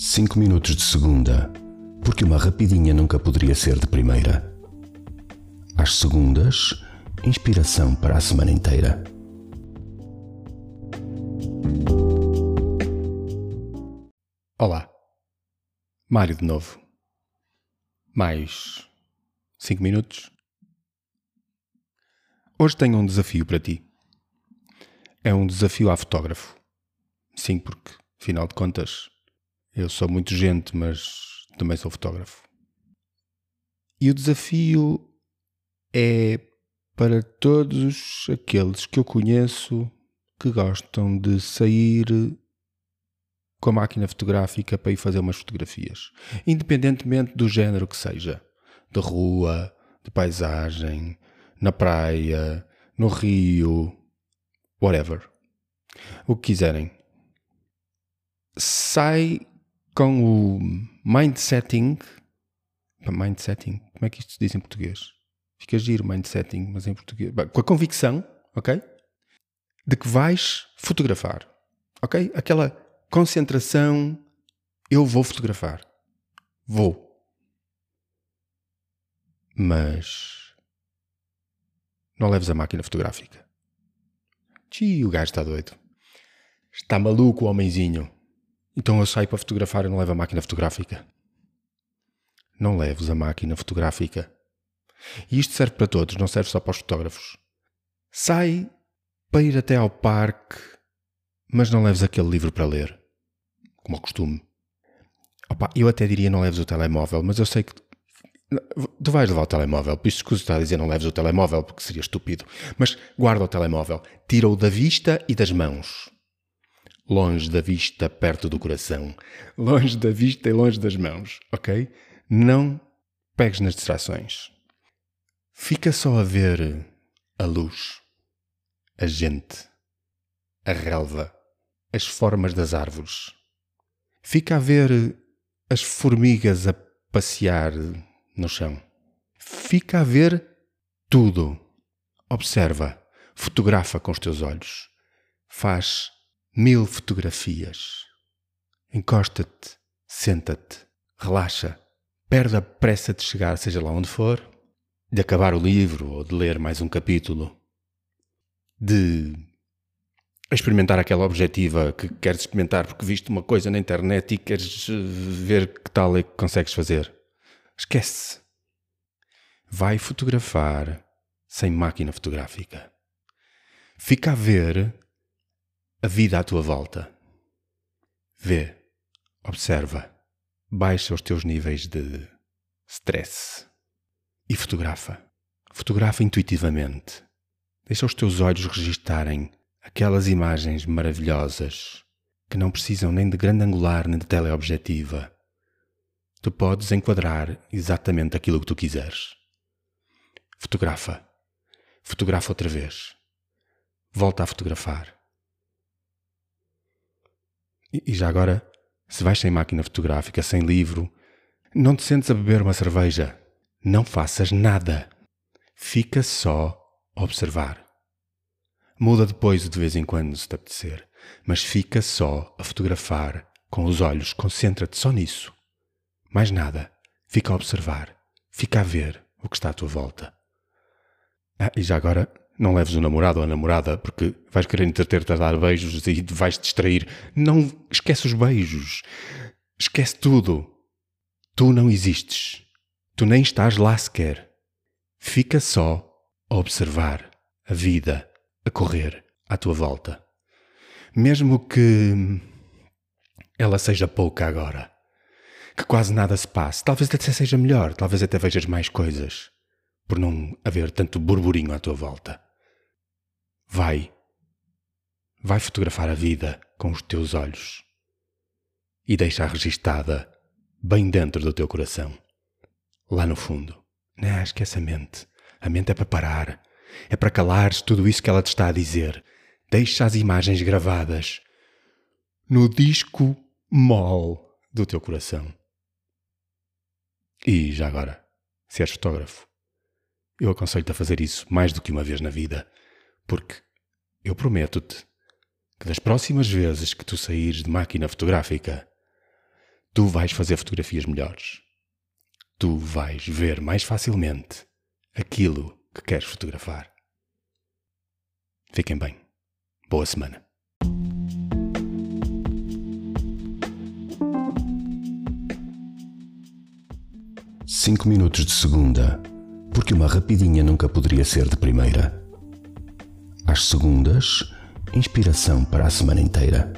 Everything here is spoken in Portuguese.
5 minutos de segunda, porque uma rapidinha nunca poderia ser de primeira. Às segundas, inspiração para a semana inteira. Olá, Mário de novo. Mais 5 minutos. Hoje tenho um desafio para ti. É um desafio a fotógrafo. Sim, porque, afinal de contas, eu sou muito gente, mas também sou fotógrafo. E o desafio é para todos aqueles que eu conheço que gostam de sair com a máquina fotográfica para ir fazer umas fotografias, independentemente do género que seja, de rua, de paisagem, na praia, no rio, whatever. O que quiserem. Sai com o mindsetting. Mindsetting, como é que isto se diz em português? Fica giro mindsetting, mas em português. Com a convicção, ok? De que vais fotografar, ok? Aquela concentração, eu vou fotografar. Vou. Mas não leves a máquina fotográfica. Tchi, o gajo está doido. Está maluco o homenzinho. Então eu saio para fotografar e não levo a máquina fotográfica. Não leves a máquina fotográfica. E isto serve para todos, não serve só para os fotógrafos. Sai para ir até ao parque, mas não leves aquele livro para ler, como ao costume. Opa, eu até diria não leves o telemóvel, mas eu sei que tu vais levar o telemóvel, por isso escuso está a dizer não leves o telemóvel, porque seria estúpido. Mas guarda o telemóvel, tira-o da vista e das mãos longe da vista, perto do coração, longe da vista e longe das mãos, ok? Não pegues nas distrações. Fica só a ver a luz, a gente, a relva, as formas das árvores. Fica a ver as formigas a passear no chão. Fica a ver tudo. Observa, fotografa com os teus olhos. Faz mil fotografias. Encosta-te, senta-te, relaxa, perde a pressa de chegar, seja lá onde for, de acabar o livro ou de ler mais um capítulo, de experimentar aquela objetiva que queres experimentar porque viste uma coisa na internet e queres ver que tal é que consegues fazer. Esquece. Vai fotografar sem máquina fotográfica. Fica a ver a vida à tua volta. Vê, observa, baixa os teus níveis de stress e fotografa. Fotografa intuitivamente. Deixa os teus olhos registarem aquelas imagens maravilhosas que não precisam nem de grande angular nem de teleobjetiva. Tu podes enquadrar exatamente aquilo que tu quiseres. Fotografa. Fotografa outra vez. Volta a fotografar. E, já agora, se vais sem máquina fotográfica, sem livro, não te sentes a beber uma cerveja. Não faças nada. Fica só a observar. Muda depois de vez em quando se te apetecer, mas fica só a fotografar com os olhos, concentra-te só nisso. Mais nada. Fica a observar. Fica a ver o que está à tua volta. Ah, e já agora, não leves o namorado ou a namorada porque vais querer entreter-te a dar beijos e vais te distrair. Não esquece os beijos. Esquece tudo. Tu não existes. Tu nem estás lá sequer. Fica só a observar a vida a correr à tua volta. Mesmo que ela seja pouca agora, que quase nada se passe, talvez até seja melhor, talvez até vejas mais coisas, por não haver tanto burburinho à tua volta. Vai. Vai fotografar a vida com os teus olhos e deixa-a registada bem dentro do teu coração, lá no fundo. Não, esquece a mente. A mente é para parar, é para calares tudo isso que ela te está a dizer. Deixa as imagens gravadas no disco mol do teu coração. E já agora, se és fotógrafo, eu aconselho-te a fazer isso mais do que uma vez na vida porque eu prometo-te que das próximas vezes que tu saíres de máquina fotográfica, Tu vais fazer fotografias melhores. Tu vais ver mais facilmente aquilo que queres fotografar. Fiquem bem. Boa semana. Cinco minutos de segunda, porque uma rapidinha nunca poderia ser de primeira. Às segundas, inspiração para a semana inteira.